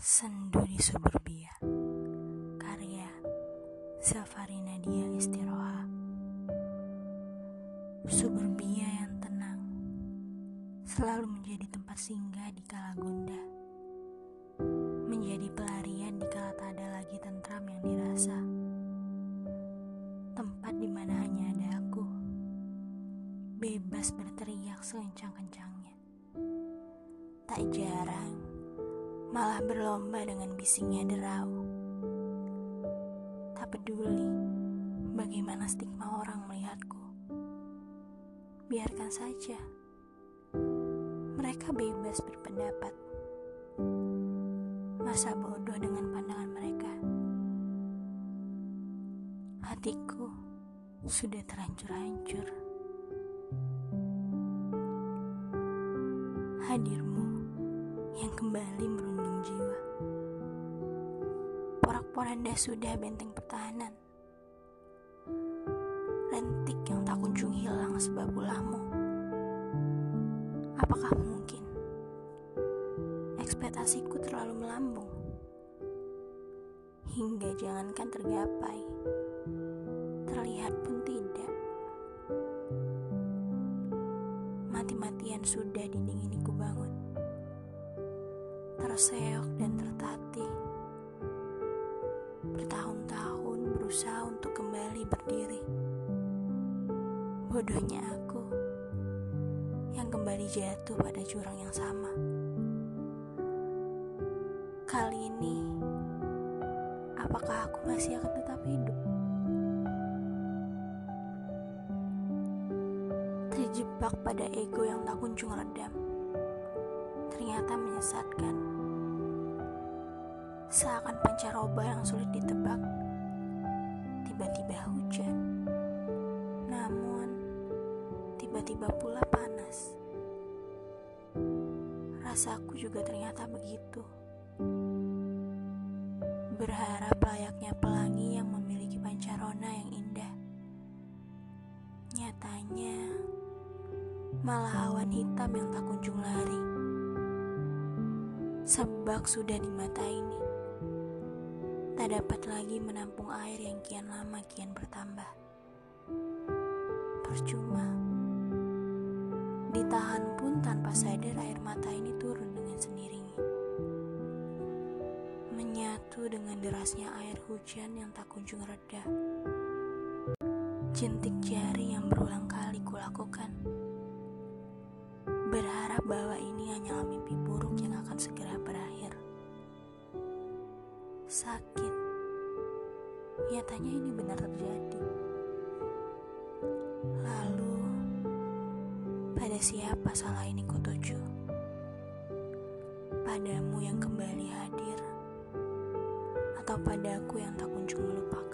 Sendu di Suburbia Karya Safari Nadia Istiroha. Suburbia yang tenang. Selalu menjadi tempat singgah di kala gundah Menjadi pelarian di kala tak ada lagi tentram yang dirasa. Tempat di mana hanya ada aku. Bebas berteriak sekencang-kencangnya Tak jarang malah berlomba dengan bisingnya derau. Tak peduli bagaimana stigma orang melihatku. Biarkan saja. Mereka bebas berpendapat. Masa bodoh dengan pandangan mereka. Hatiku sudah terhancur-hancur. Hadirmu yang kembali merundung jiwa. Porak-poranda sudah benteng pertahanan. Lentik yang tak kunjung hilang sebab ulahmu. Apakah mungkin ekspektasiku terlalu melambung? Hingga jangankan tergapai, terlihat pun tidak. Mati-matian sudah dinding ini kubangun terseok dan tertatih. Bertahun-tahun berusaha untuk kembali berdiri. Bodohnya aku yang kembali jatuh pada jurang yang sama. Kali ini, apakah aku masih akan tetap hidup? Terjebak pada ego yang tak kunjung redam ternyata menyesatkan. Seakan pancaroba yang sulit ditebak, tiba-tiba hujan. Namun, tiba-tiba pula panas. Rasaku juga ternyata begitu. Berharap layaknya pelangi yang memiliki pancarona yang indah. Nyatanya, malah awan hitam yang tak kunjung lari sebak sudah di mata ini. Tak dapat lagi menampung air yang kian lama kian bertambah. Percuma. Ditahan pun tanpa sadar air mata ini turun dengan sendirinya. Menyatu dengan derasnya air hujan yang tak kunjung reda. Jentik jari yang berulang kali kulakukan. Berharap bahwa ini hanyalah mimpi buruk yang akan segera berakhir. Sakit. Nyatanya ini benar terjadi. Lalu, pada siapa salah ini kutuju? Padamu yang kembali hadir, atau padaku yang tak kunjung melupakan?